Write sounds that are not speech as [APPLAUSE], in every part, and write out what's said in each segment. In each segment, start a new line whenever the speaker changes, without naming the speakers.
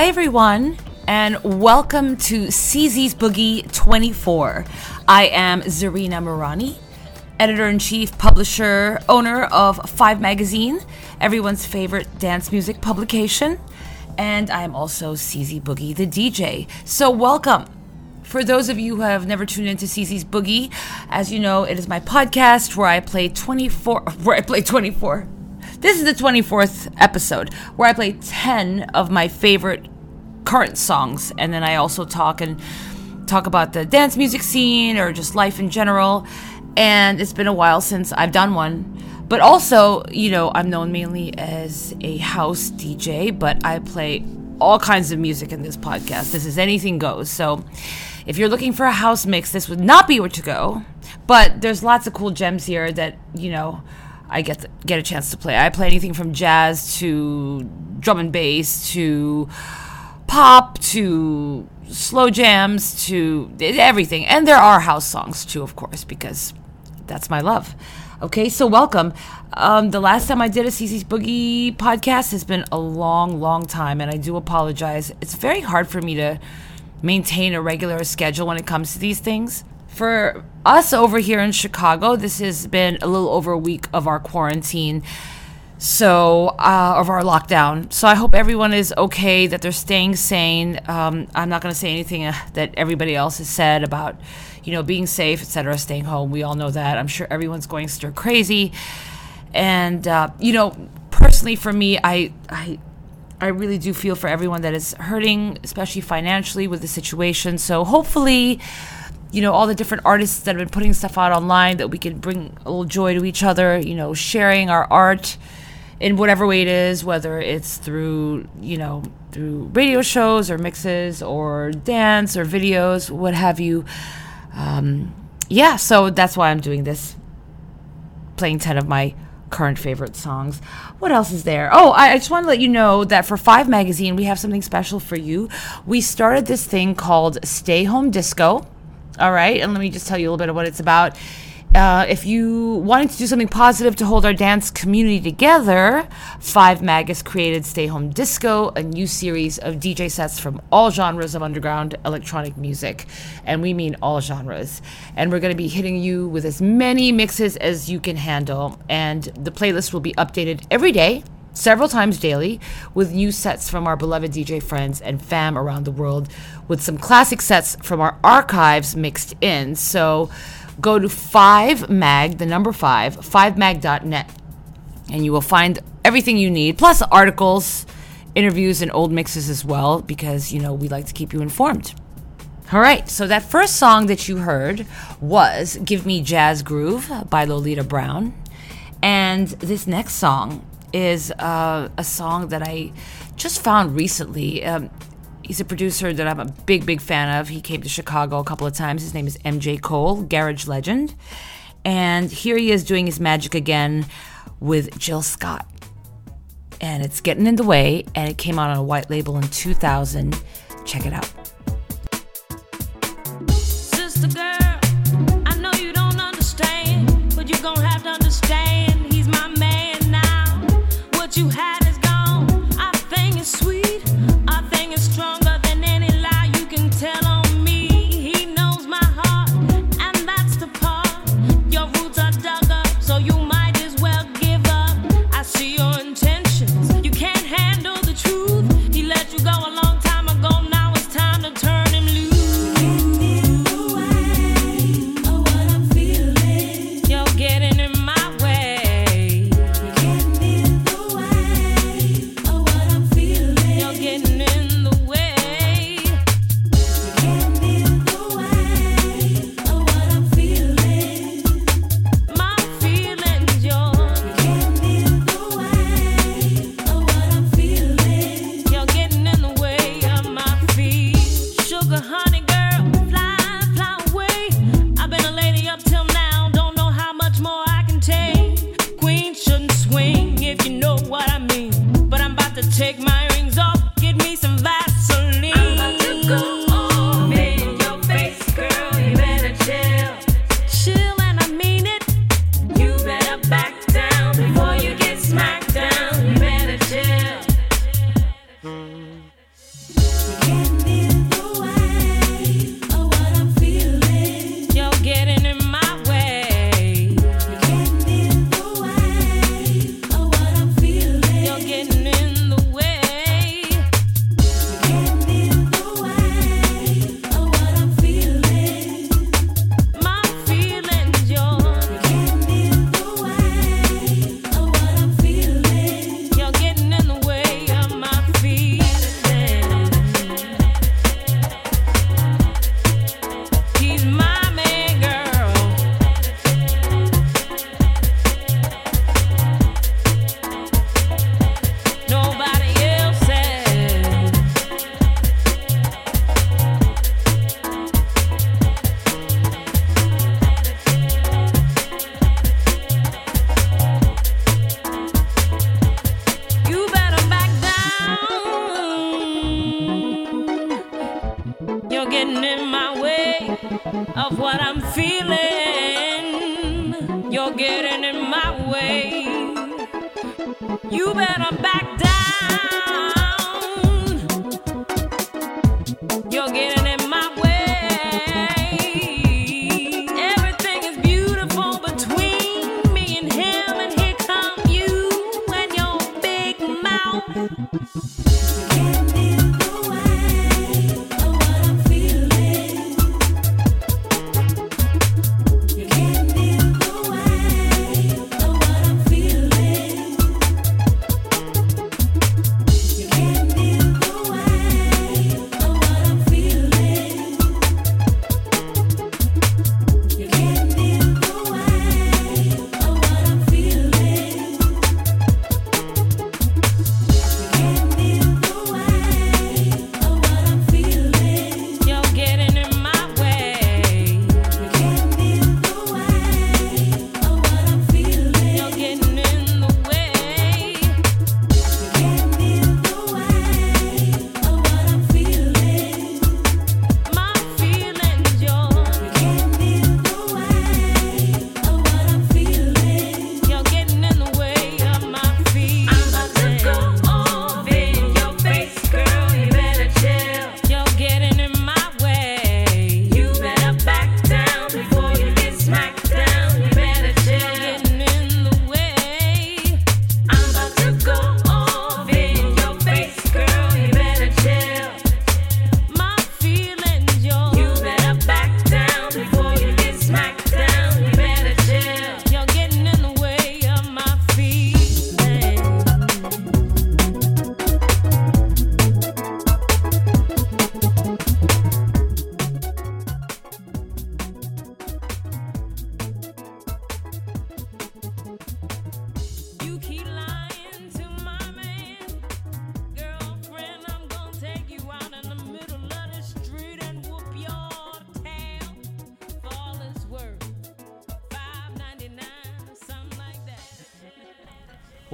Hi, everyone, and welcome to CZ's Boogie 24. I am Czarina Mirani, editor in chief, publisher, owner of Five Magazine, everyone's favorite dance music publication, and I am also CZ Boogie, the DJ. So, welcome. For those of you who have never tuned into CZ's Boogie, as you know, it is my podcast where I play 24, [LAUGHS] where I play 24 this is the 24th episode where I play 10 of my favorite current songs and then I also talk and talk about the dance music scene or just life in general. And it's been a while since I've done one. But also, you know, I'm known mainly as a house DJ, but I play all kinds of music in this podcast. This is anything goes. So if you're looking for a house mix, this would not be where to go. But there's lots of cool gems here that, you know, I get the, get a chance to play. I play anything from jazz to drum and bass to pop to slow jams to everything. And there are house songs too, of course, because that's my love. Okay, so welcome. Um, the last time I did a CZ's Boogie podcast has been a long, long time, and I do apologize. It's very hard for me to maintain a regular schedule when it comes to these things for us over here in Chicago, this has been a little over a week of our quarantine. So, uh, of our lockdown. So, I hope everyone is okay, that they're staying sane. Um, I'm not going to say anything uh, that everybody else has said about, you know, being safe, etc., staying home. We all know that. I'm sure everyone's going stir crazy. And, uh, you know, personally for me, I, I, I really do feel for everyone that is hurting, especially financially with the situation. So, hopefully, you know, all the different artists that have been putting stuff out online that we can bring a little joy to each other, you know, sharing our art in whatever way it is, whether it's through, you know, through radio shows or mixes or dance or videos, what have you. Um, yeah, so that's why I'm doing this, playing 10 of my current favorite songs. What else is there? Oh, I, I, just want to let you know that for Five Magazine, we have something special for you. We started this thing called Stay Home Disco. All right. And let me just tell you a little bit of what it's about. Uh, if you wanted to do something positive to hold our dance community together, Five Mag has created Stay Home Disco, a new series of DJ sets from all genres of underground electronic music. And we mean all genres. And we're going to be hitting you with as many mixes as you can handle. And the playlist will be updated every day several times daily with new sets from our beloved DJ friends and fam around the world with some classic sets from our archives mixed in. So go to 5mag, the number 5, 5mag.net, and you will find everything you need, plus articles, interviews, and old mixes as well, because, you know, we like to keep you informed. All right, so that first song that you heard was Give Me Jazz Groove by Lolita Brown. And this next song is uh, a song that I just found recently. Um, he's a producer that I'm a big, big fan of. He came to Chicago a couple of times. His name is MJ Cole, Garage Legend. And here he is doing his magic again with Jill Scott. And it's getting in the way, and it came out on a white label in 2000. Check it out.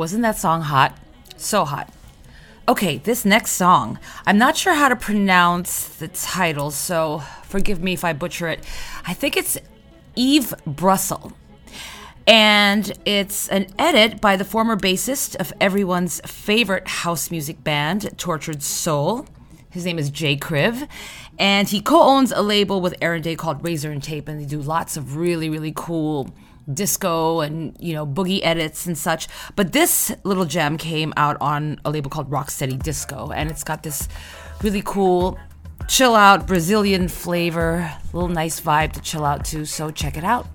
Wasn't that song hot? So hot. Okay, this next song, I'm not sure how to pronounce the title, so forgive me if I butcher it. I think it's Eve Brussel. And it's an edit by the former bassist of everyone's favorite house music band, Tortured Soul. His name is Jay Kriv. And he co owns a label with Aaron Day called Razor and Tape, and they do lots of really, really cool disco and you know boogie edits and such. But this little gem came out on a label called rocksteady disco and it's got this really cool chill out brazilian flavor little nice vibe to chill out to. So check it out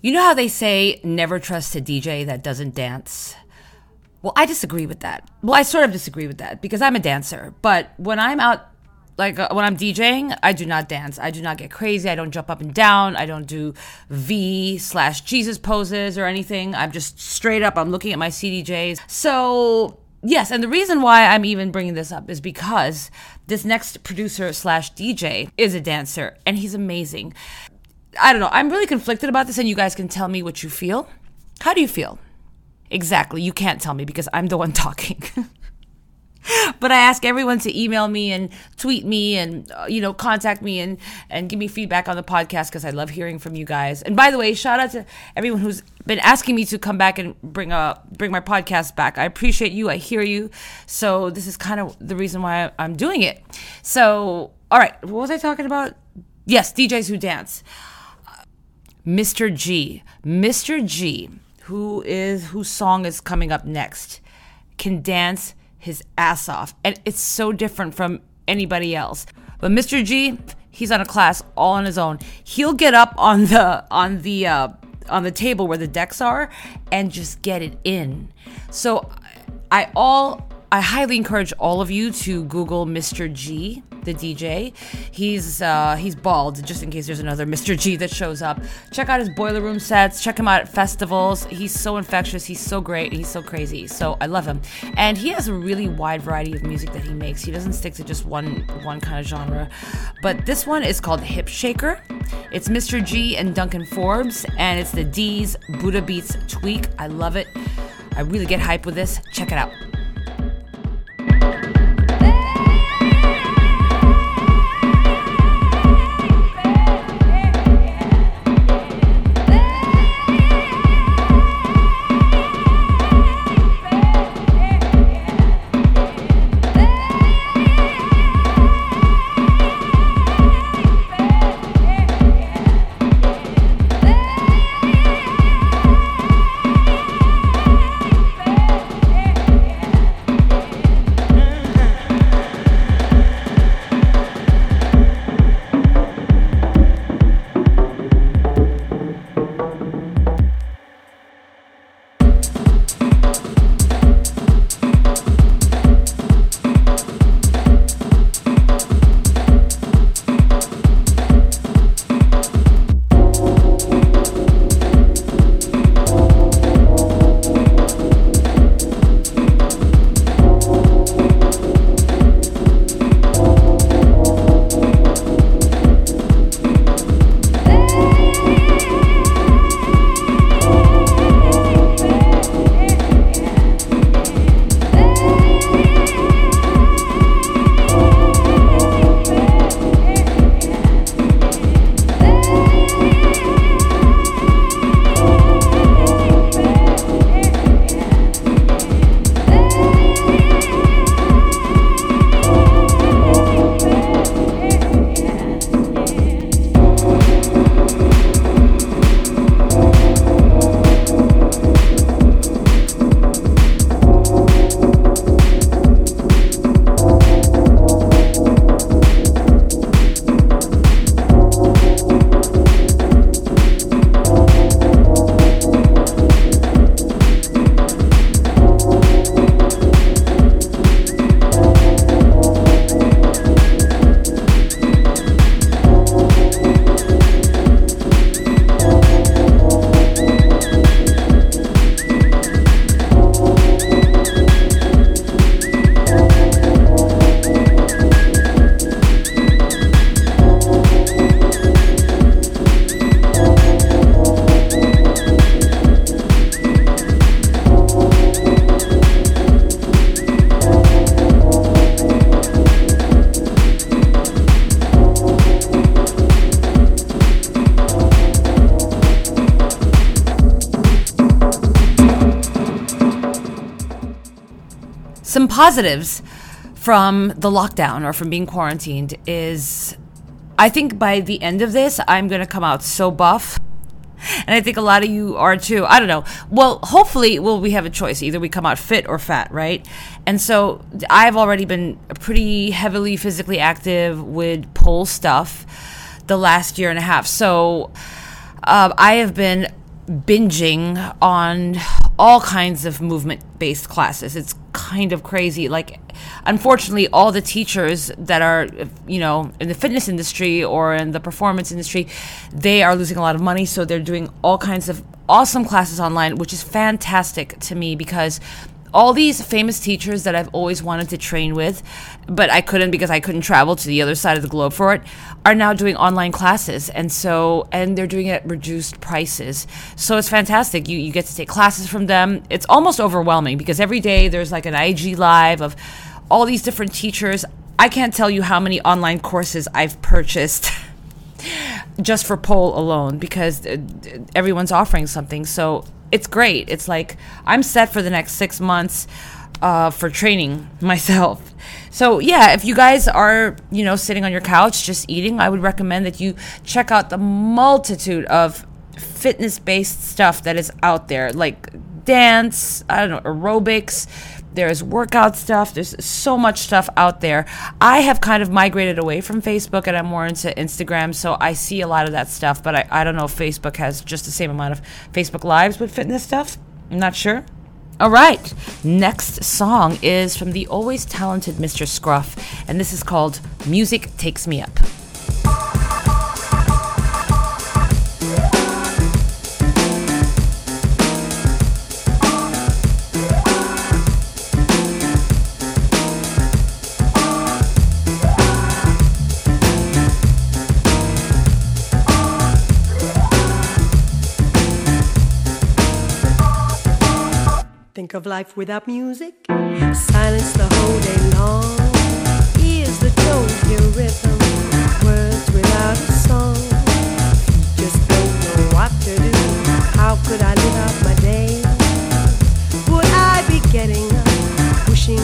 You know how they say never trust a DJ that doesn't dance? Well, I disagree with that. Well, I sort of disagree with that because I'm a dancer. But when I'm out, like uh, when I'm DJing, I do not dance. I do not get crazy. I don't jump up and down. I don't do V slash Jesus poses or anything. I'm just straight up. I'm looking at my CDJs. So yes, and the reason why I'm even bringing this up is because this next producer slash DJ is a dancer and he's amazing. I don't know. I'm really conflicted about this, and you guys can tell me what you feel. How do you feel? Exactly. You can't tell me because I'm the one [LAUGHS] talking. but I ask everyone to email me and tweet me and uh, you know contact me and and give me feedback on the podcast because I love hearing from you guys. And by the way, shout out to everyone who's been asking me to come back and bring uh bring my podcast back. I appreciate you. I hear you. So this is kind of the reason why I'm doing it. So all right, what was I talking about? Yes, DJs who dance. Mr. G. Mr. G, who is whose song is coming up next, can dance his ass off. And it's so different from anybody else. But Mr. G, he's on a class all on his own. He'll get up on the on the uh on the table where the decks are and just get it in. So I all I highly encourage all of you to Google Mr. G, the DJ. He's uh, he's bald, just in case there's another Mr. G that shows up. Check out his boiler room sets. Check him out at festivals. He's so infectious. He's so great. He's so crazy. So I love him, and he has a really wide variety of music that he makes. He doesn't stick to just one one kind of genre. But this one is called Hip Shaker. It's Mr. G and Duncan Forbes, and it's the D's Buddha Beats Tweak. I love it. I really get hype with this. Check it out. Positives from the lockdown or from being quarantined is I think by the end of this, I'm going to come out so buff. And I think a lot of you are too. I don't know. Well, hopefully, well, we have a choice. Either we come out fit or fat, right? And so I've already been pretty heavily physically active with pole stuff the last year and a half. So uh, I have been binging on all kinds of movement based classes. It's kind of crazy. Like, unfortunately, all the teachers that are, you know, in the fitness industry or in the performance industry, they are losing a lot of money. So they're doing all kinds of awesome classes online, which is fantastic to me because all these famous teachers that I've always wanted to train with, but I couldn't because I couldn't travel to the other side of the globe for it, are now doing online classes. And so, and they're doing it at reduced prices. So it's fantastic. You, you get to take classes from them. It's almost overwhelming because every day there's like an IG live of all these different teachers. I can't tell you how many online courses I've purchased. [LAUGHS] just for pole alone because uh, everyone's offering something so it's great. It's like I'm set for the next six months uh, for training [LAUGHS] myself. So yeah, if you guys are you know sitting on your couch just eating, I would recommend that you check out the multitude of fitness based stuff that is out there, like dance, I don't know, aerobics there's workout stuff. There's so much stuff out there. I have kind of migrated away from Facebook and I'm more into Instagram. So I see a lot of that stuff, but I, I don't know if Facebook has just the same amount of Facebook Lives with fitness stuff. I'm not sure. All right. Next song is from the always talented Mr. Scruff, and this is called Music Takes Me Up.
Think of life without music, silence the whole day long. Ears that don't hear rhythm, words without a song. Just don't know what to do. How could I live out my day? Would I be getting up, pushing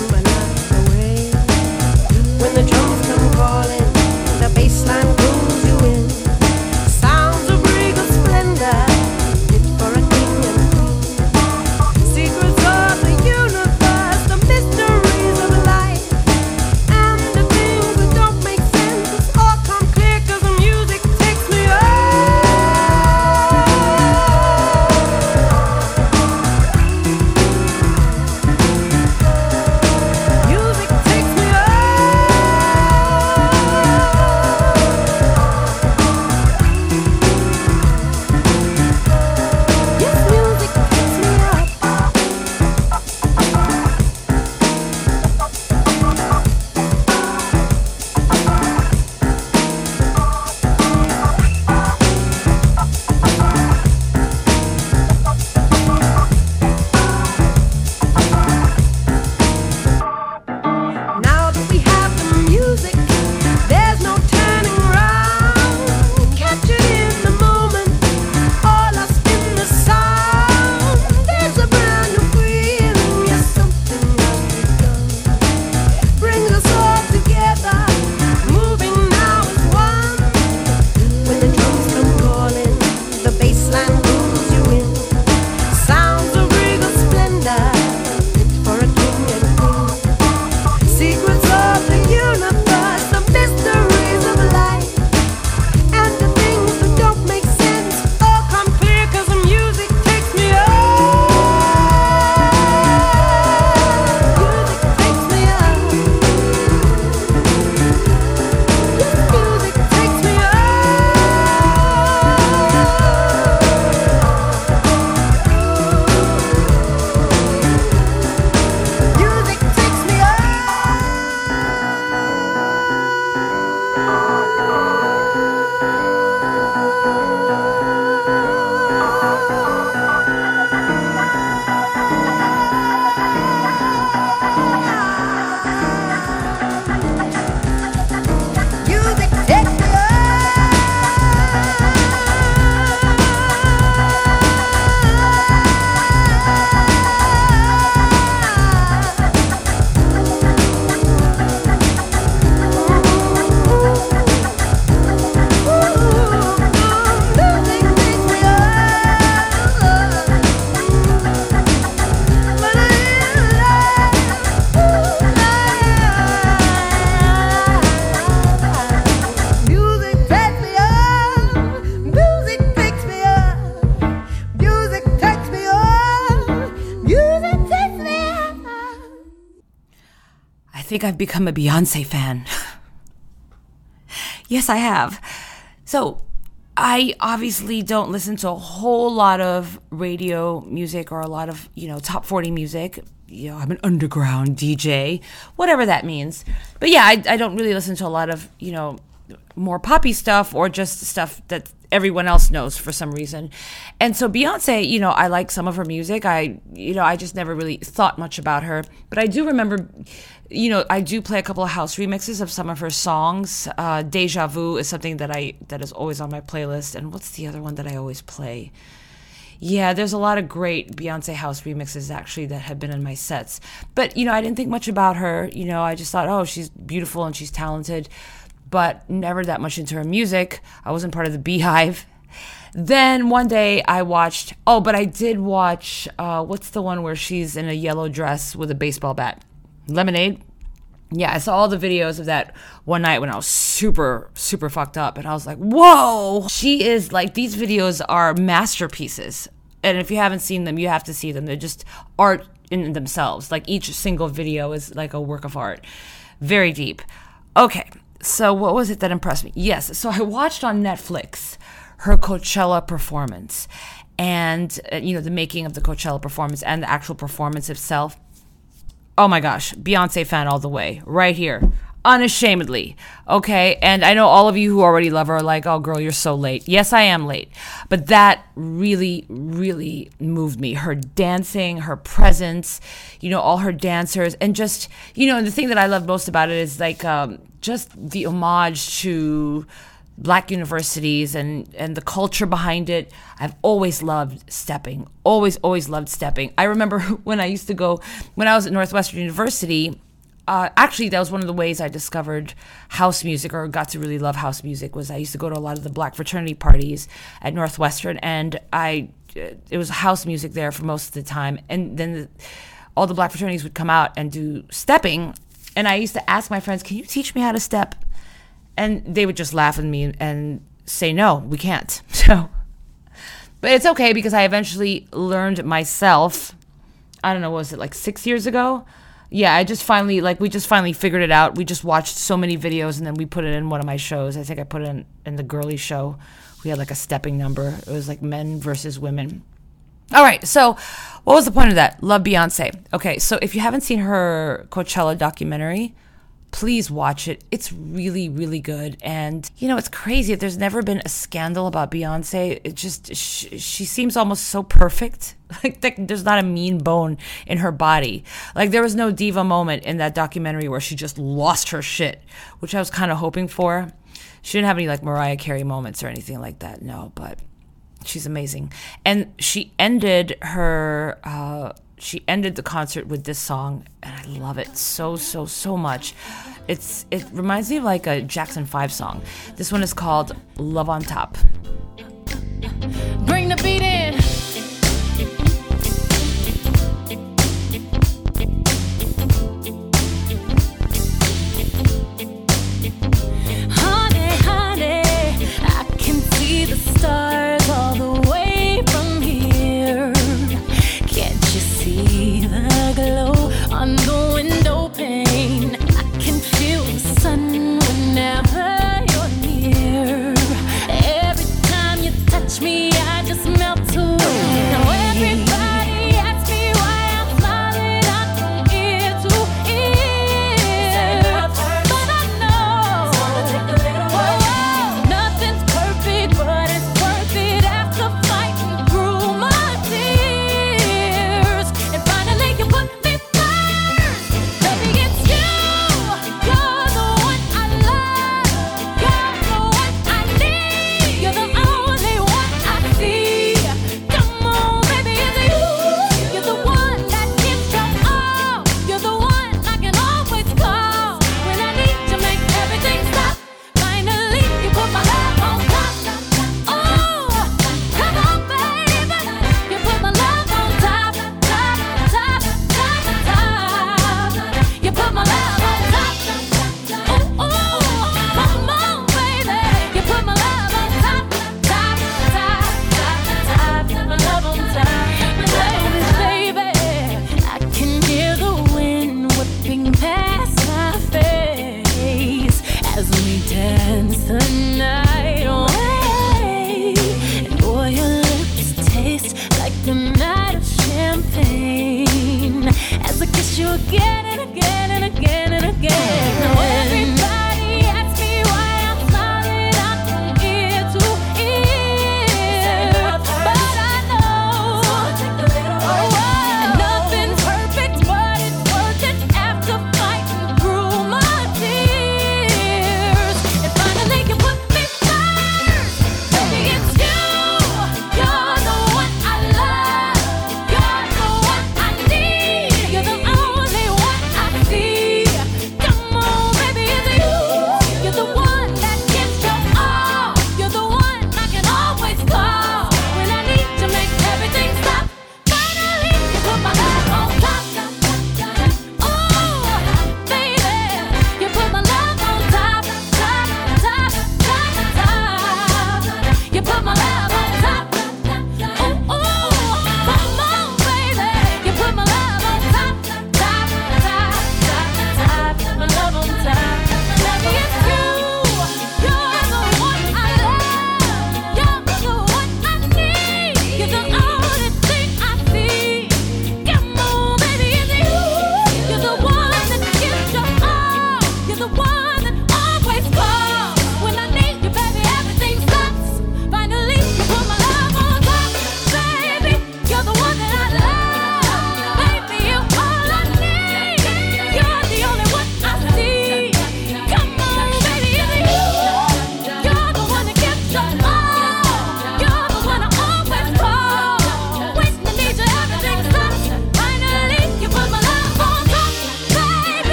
I've become a Beyonce fan. [LAUGHS] yes, I have. So, I obviously don't listen to a whole lot of radio music or a lot of, you know, top 40 music. You know, I'm an underground DJ, whatever that means. But yeah, I, I don't really listen to a lot of, you know, more poppy stuff or just stuff that everyone else knows for some reason. And so Beyonce, you know, I like some of her music. I, you know, I just never really thought much about her. But I do remember, you know, I do play a couple of house remixes of some of her songs. Uh, Deja Vu is something that I that is always on my playlist. And what's the other one that I always play? Yeah, there's a lot of great Beyonce house remixes actually that have been in my sets. But, you know, I didn't think much about her. You know, I just thought, oh, she's beautiful and she's talented but never that much into her music. I wasn't part of the BeyHive. Then one day I watched, oh, but I did watch, uh, what's the one where she's in a yellow dress with a baseball bat? Lemonade? Yeah, I saw all the videos of that one night when I was super, super fucked up. And I was like, whoa, she is like, these videos are masterpieces. And if you haven't seen them, you have to see them. They're just art in themselves. Like each single video is like a work of art. Very deep. Okay, so what was it that impressed me? Yes, so I watched on Netflix her Coachella performance and uh, you know the making of the Coachella performance and the actual performance itself. Oh my gosh, Beyonce fan all the way, right here, unashamedly. Okay, and I know all of you who already love her are like, "Oh, girl, you're so late." Yes, I am late, but that really, really moved me. Her dancing, her presence, you know, all her dancers, and just you know, the thing that I love most about it is like um, just the homage to black universities and and the culture behind it i've always loved stepping always always loved stepping i remember [LAUGHS] when i used to go when i was at northwestern university uh, actually that was one of the ways i discovered house music or got to really love house music was i used to go to a lot of the black fraternity parties at northwestern and i it was house music there for most of the time and then the, all the black fraternities would come out and do stepping and I used to ask my friends, "Can you teach me how to step?" And they would just laugh at me and say, "No, we can't." [LAUGHS] So, but it's okay because I eventually learned myself. I don't know, was it like six years ago? Yeah, I just finally like we just finally figured it out. We just watched so many videos and then we put it in one of my shows. I think I put it in, in the girly show. We had like a stepping number. It was like men versus women. All right, so what was the point of that? Love Beyonce. Okay, so if you haven't seen her Coachella documentary, please watch it. It's really, really good. And, you know, it's crazy. There's never been a scandal about Beyonce. It just, she, she seems almost so perfect. [LAUGHS] Like, there's not a mean bone in her body. Like, there was no diva moment in that documentary where she just lost her shit, which I was kind of hoping for. She didn't have any, like, Mariah Carey moments or anything like that. No, but she's amazing. And she ended her uh, she ended the concert with this song, and I love it so so so much. It's it reminds me of like a Jackson Five song. This one is called "Love on Top."
dance the night away. And boy, your lips taste like the night of champagne. As I kiss you again.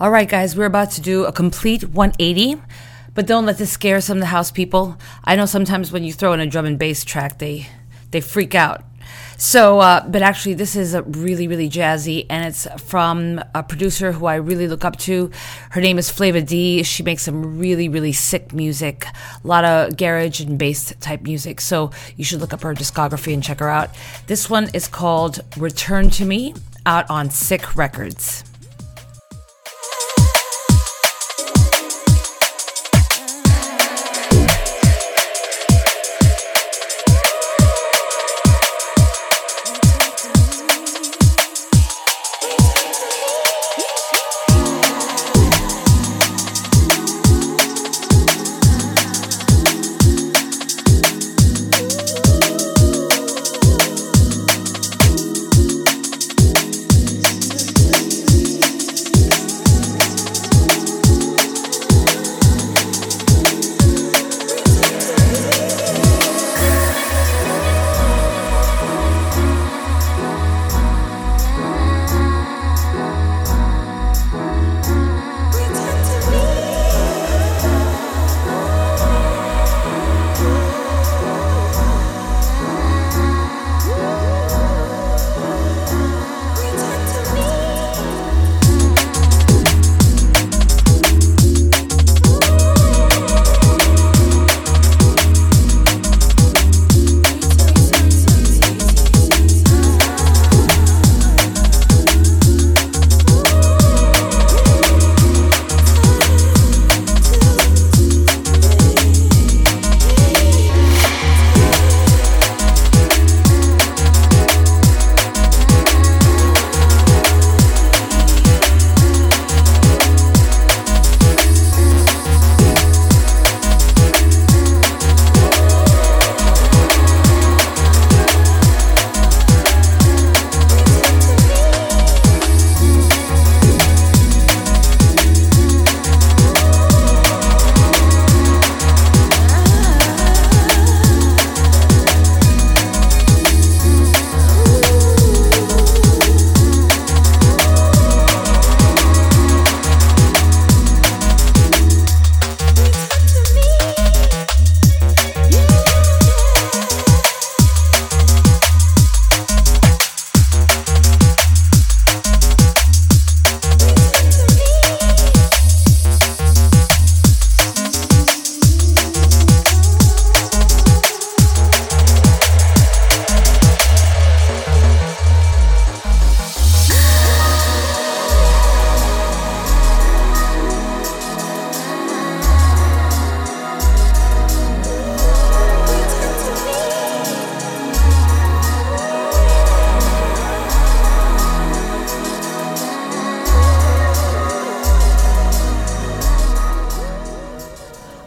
All
right, guys, we're about to do a complete 180, but don't let this scare some of the house people. I know sometimes when you throw in a drum and bass track, they they freak out. So, uh, but actually, this is a really, really jazzy, and it's from a producer who I really look up to. Her name is Flava D. She makes some really, really sick music, a lot of garage and bass type music. So, you should look up her discography and check her out. This one is called Return to Me, out on Sick Records.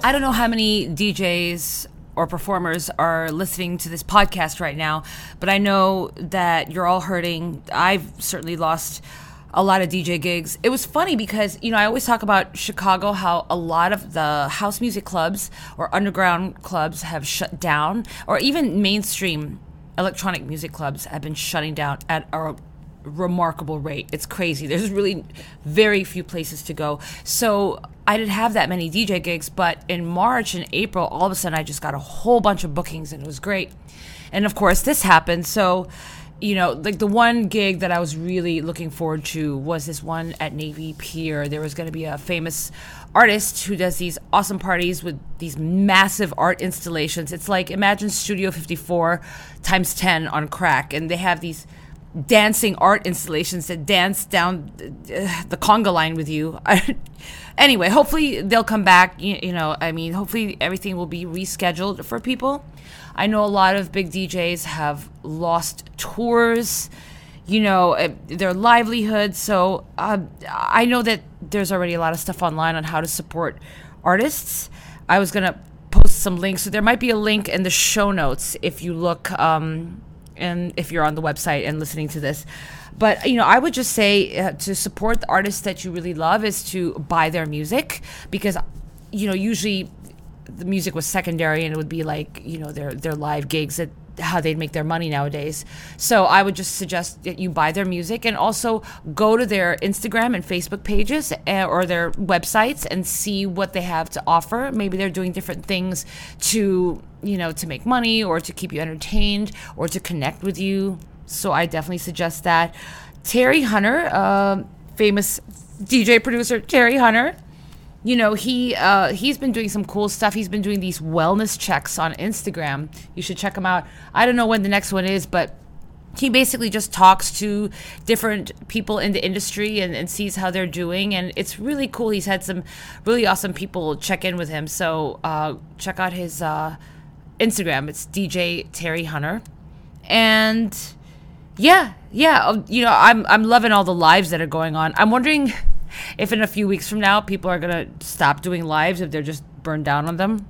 I don't know how many DJs or performers are listening to this podcast right now, but I know that you're all hurting. I've certainly lost a lot of DJ gigs. It was funny because, you know, I always talk about Chicago, how a lot of the house music clubs or underground clubs have shut down, or even mainstream electronic music clubs have been shutting down at a remarkable rate. It's crazy. There's really very few places to go. So I didn't have that many DJ gigs, but in March and April, all of a sudden I just got a whole bunch of bookings and it was great. And of course, this happened. So, you know, like the one gig that I was really looking forward to was this one at Navy Pier. There was going to be a famous artist who does these awesome parties with these massive art installations. It's like imagine Studio 54 times 10 on crack, and they have these dancing art installations that dance down uh, the conga line with you. [LAUGHS] anyway, hopefully they'll come back. You, you, know, I mean, hopefully everything will be rescheduled for people. I know a lot of big DJs have lost tours, you know, uh, their livelihood. So uh, I know that there's already a lot of stuff online on how to support artists. I was going to post some links. So there might be a link in the show notes if you look. Um, and if you're on the website and listening to this. But you know, I would just say uh, to support the artists that you really love is to buy their music because you know usually the music was secondary and it would be like you know their their live gigs that how they'd make their money nowadays. So I would just suggest that you buy their music and also go to their Instagram and Facebook pages eh, or their websites and see what they have to offer. Maybe they're doing different things to, you know, to make money or to keep you entertained or to connect with you. So I definitely suggest that. Terry Hunter, uh, famous DJ producer Terry Hunter, you know he uh, he's been doing some cool stuff. He's been doing these wellness checks on instagram. You should check him out. I don't know when the next one is but he basically just talks to different people in the industry and, and sees how they're doing and it's really cool. He's had some really awesome people check in with him. So uh, check out his uh, instagram it's dj terry hunter and yeah yeah uh, you know i'm i'm loving all the lives that are going on i'm wondering [LAUGHS] if in a few weeks from now people are gonna stop doing lives if they're just burned down on them,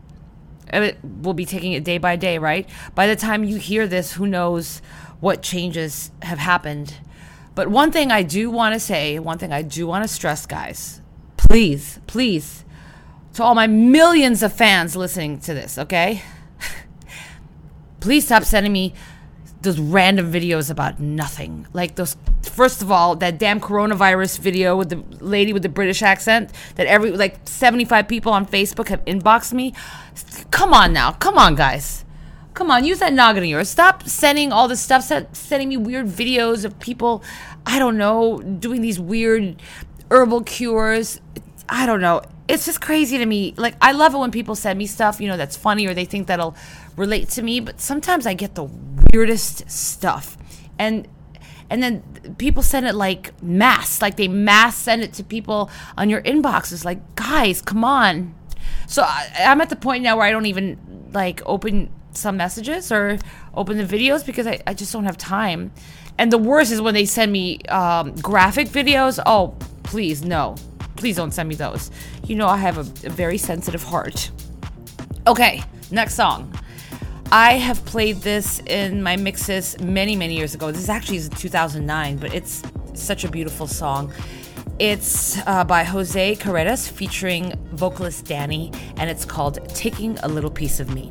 it, we'll be taking it day by day, right? By the time you hear this, who knows what changes have happened. But one thing I do want to say, one thing I do want to stress, guys, please, please, to all my millions of fans listening to this, okay? Please stop sending me those random videos about nothing. Like those first of all, that damn coronavirus video with the lady with the British accent that every like 75 people on Facebook have inboxed me. Come on now. Come on, guys. Come on, use that noggin of yours. Stop sending all this stuff, sending me weird videos of people, I don't know, doing these weird herbal cures. I don't know. It's just crazy to me. Like, I love it when people send me stuff, you know, that's funny or they think that'll relate to me, but sometimes I get the weirdest stuff. And and then people send it like mass, like they mass send it to people on your inboxes. Like, guys, come on. So I, I'm at the point now where I don't even like open some messages or open the videos because I, I just don't have time. And the worst is when they send me um, graphic videos. Oh, please, no. Please don't send me those. You know, I have a, a very sensitive heart. Okay, next song. I have played this in my mixes many, many years ago. This actually is 2009, but it's such a beautiful song. It's uh, by Jose Carreras featuring vocalist Danny, and it's called Taking a Little Piece of Me.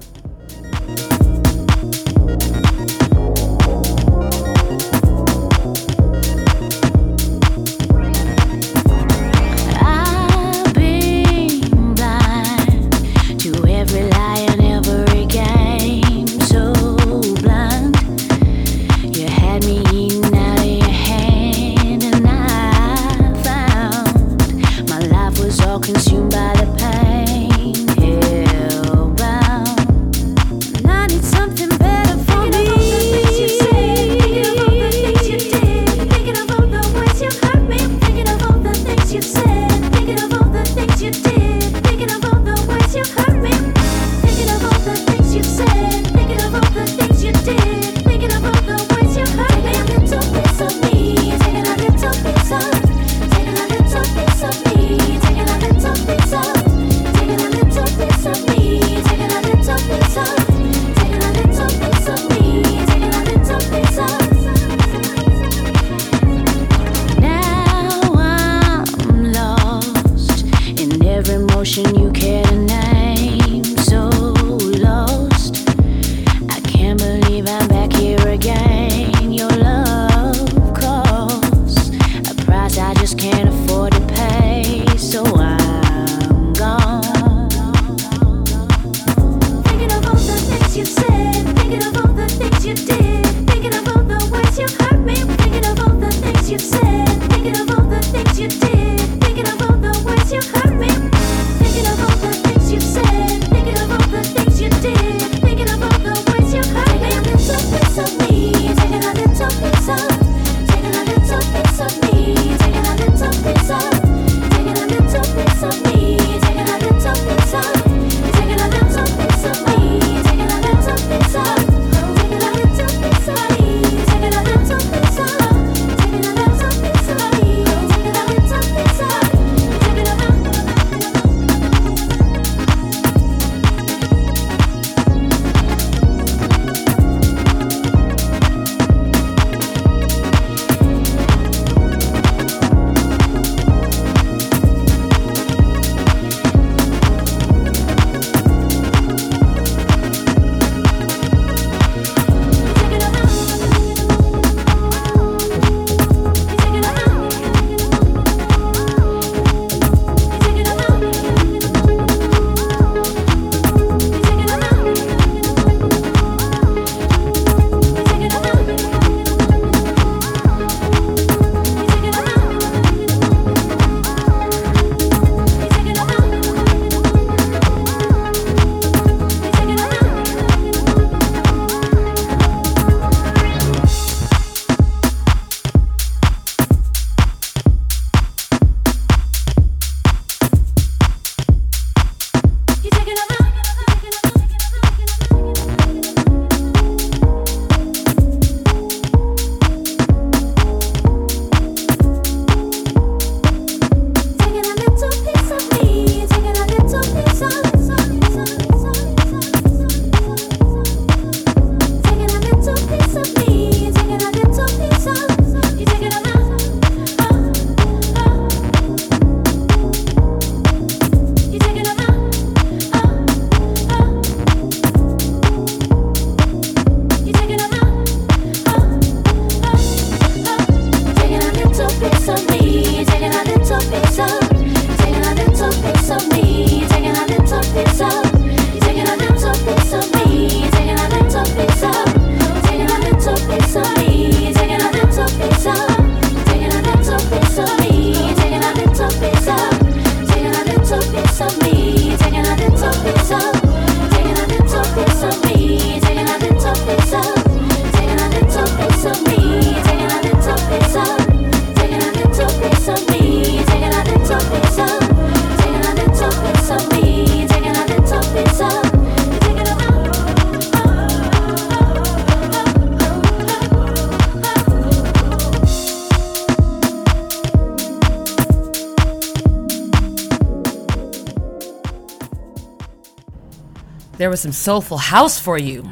Some soulful house for you.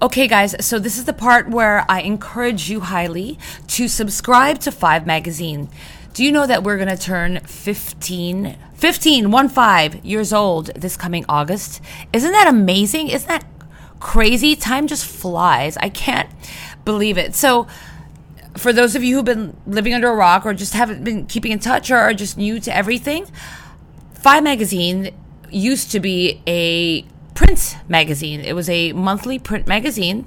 Okay, guys, so this is the part where I encourage you highly to subscribe to 5 Magazine. Do you know that we're going to turn 15, 15, 1 5 years old this coming August? Isn't that amazing? Isn't that crazy? Time just flies. I can't believe it. So, for those of you who've been living under a rock or just haven't been keeping in touch or are just new to everything, Five Magazine used to be a print magazine. It was a monthly print magazine,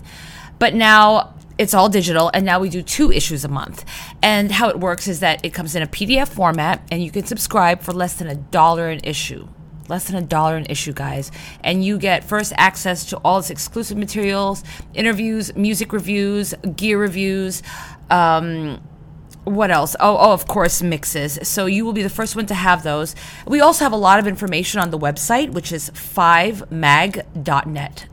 but now it's all digital and now we do two issues a month. And how it works is that it comes in a PDF format and you can subscribe for less than a dollar an issue less than a dollar an issue, guys. And you get first access to all its exclusive materials, interviews, music reviews, gear reviews. Um, what else? Oh, oh, of course, mixes. So you will be the first one to have those. We also have a lot of information on the website, which is 5mag.net,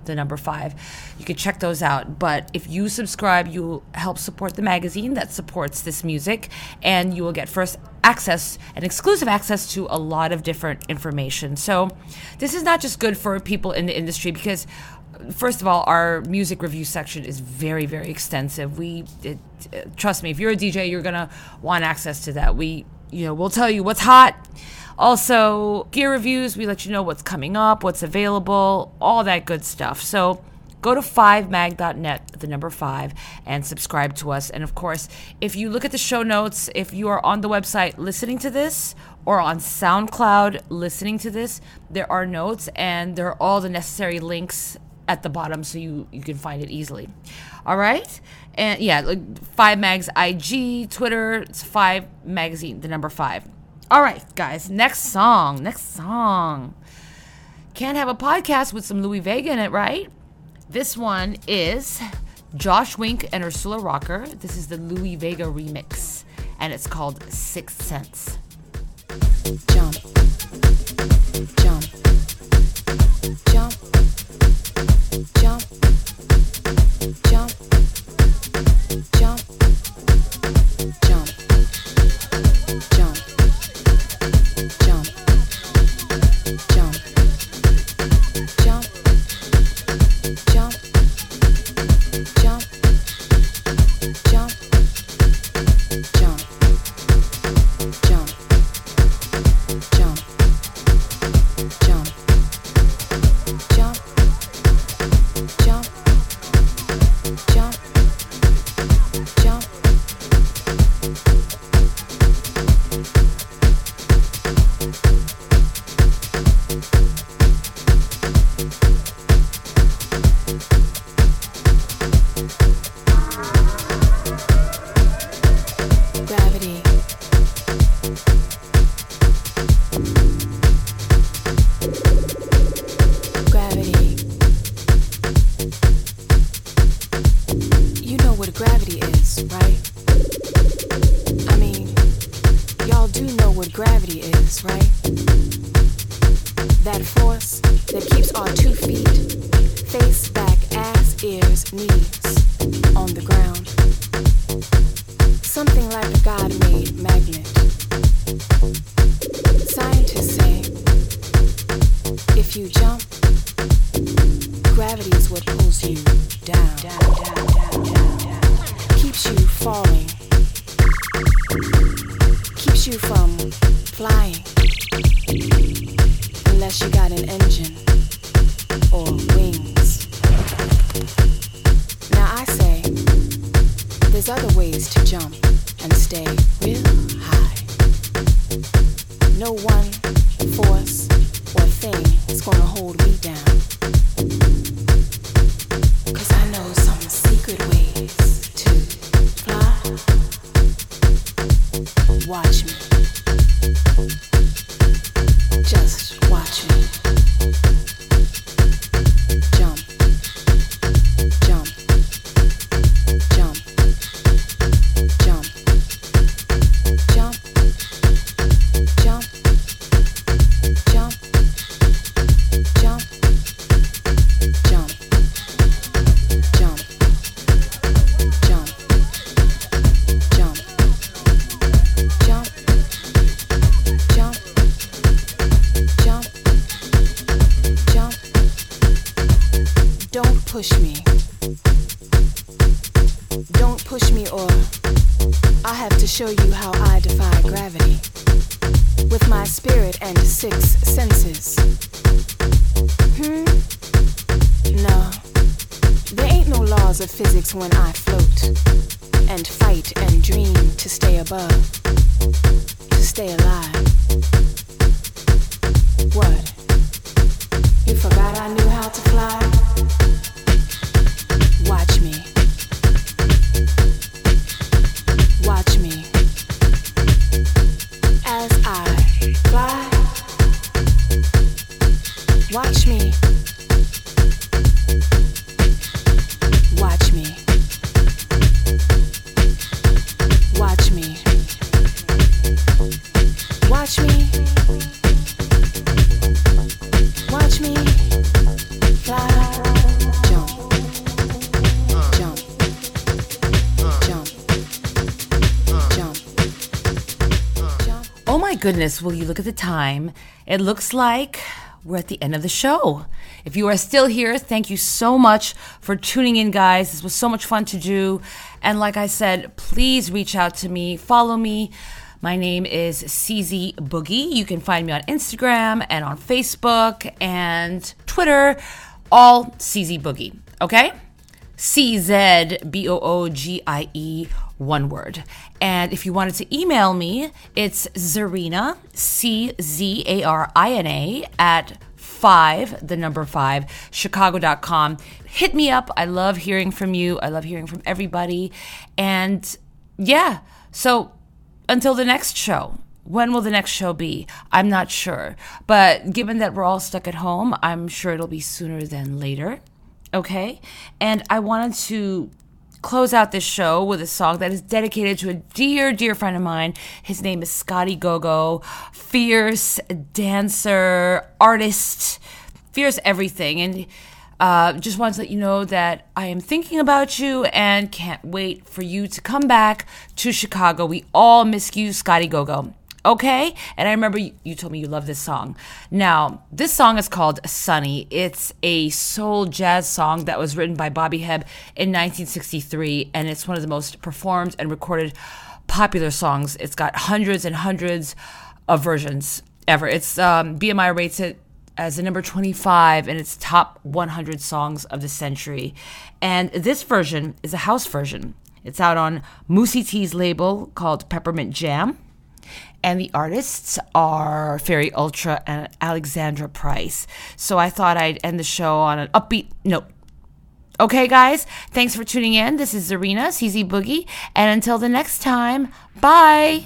the number five. You can check those out. But if you subscribe, you help support the magazine that supports this music, and you will get first access and exclusive access to a lot of different information. So this is not just good for people in the industry because first of all, our music review section is very, very extensive. We, it, trust me, if you're a DJ, you're gonna want access to that. We, you know, we'll tell you what's hot. Also, gear reviews. We let you know what's coming up, what's available, all that good stuff. So. Go to 5mag.net, the number 5, and subscribe to us. And of course, if you look at the show notes, if you are on the website listening to this or on SoundCloud listening to this, there are notes and there are all the necessary links at the bottom so you, you can find it easily. All right. And yeah, like Five Mag's IG, Twitter, it's Five Magazine, the number five. All right, guys, next song. Next song. Can't have a podcast with some Louie Vega in it, right? This one is Josh Wink and Ursula Rucker. This is the Louie Vega remix, and it's called Sixth Sense.
Jump. Jump. Jump jump, Watch me. Just watch me.
Will you look at the time? It looks like we're at the end of the show. If you are still here, thank you so much for tuning in, guys. This was so much fun to do. And like I said, please reach out to me, follow me. My name is CZ Boogie. You can find me on Instagram and on Facebook and Twitter, all CZ Boogie. Okay? C Z B O O G I E, one word. And if you wanted to email me, it's Czarina, C Z A R I N A, at five, the number five, chicago.com. Hit me up. I love hearing from you. I love hearing from everybody. And yeah, so until the next show. When will the next show be? I'm not sure. But given that we're all stuck at home, I'm sure it'll be sooner than later. Okay? And I wanted to close out this show with a song that is dedicated to a dear, dear friend of mine. His name is Scotty Gogo, fierce dancer, artist, fierce everything. And uh, just wanted to let you know that I am thinking about you and can't wait for you to come back to Chicago. We all miss you, Scotty Gogo. Okay? And I remember you, you told me you love this song. Now, this song is called Sunny. It's a soul jazz song that was written by Bobby Hebb in 1963, and it's one of the most performed and recorded popular songs. It's got hundreds and hundreds of versions ever. It's um, BMI rates it as the number 25 in its top 100 songs of the century. And this version is a house version. It's out on Mousse T's label called Peppermint Jam. And the artists are Ferry Ultra and Alexandra Prince. So I thought I'd end the show on an upbeat note. Okay, guys, thanks for tuning in. This is Czarina, CZ Boogie. And until the next time, bye.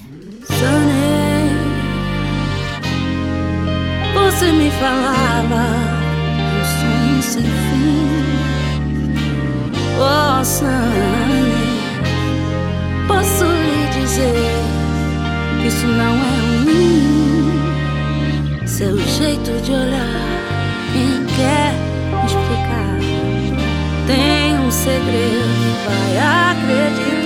Seu jeito de olhar, quem quer me explicar? Tem um segredo, vai acreditar.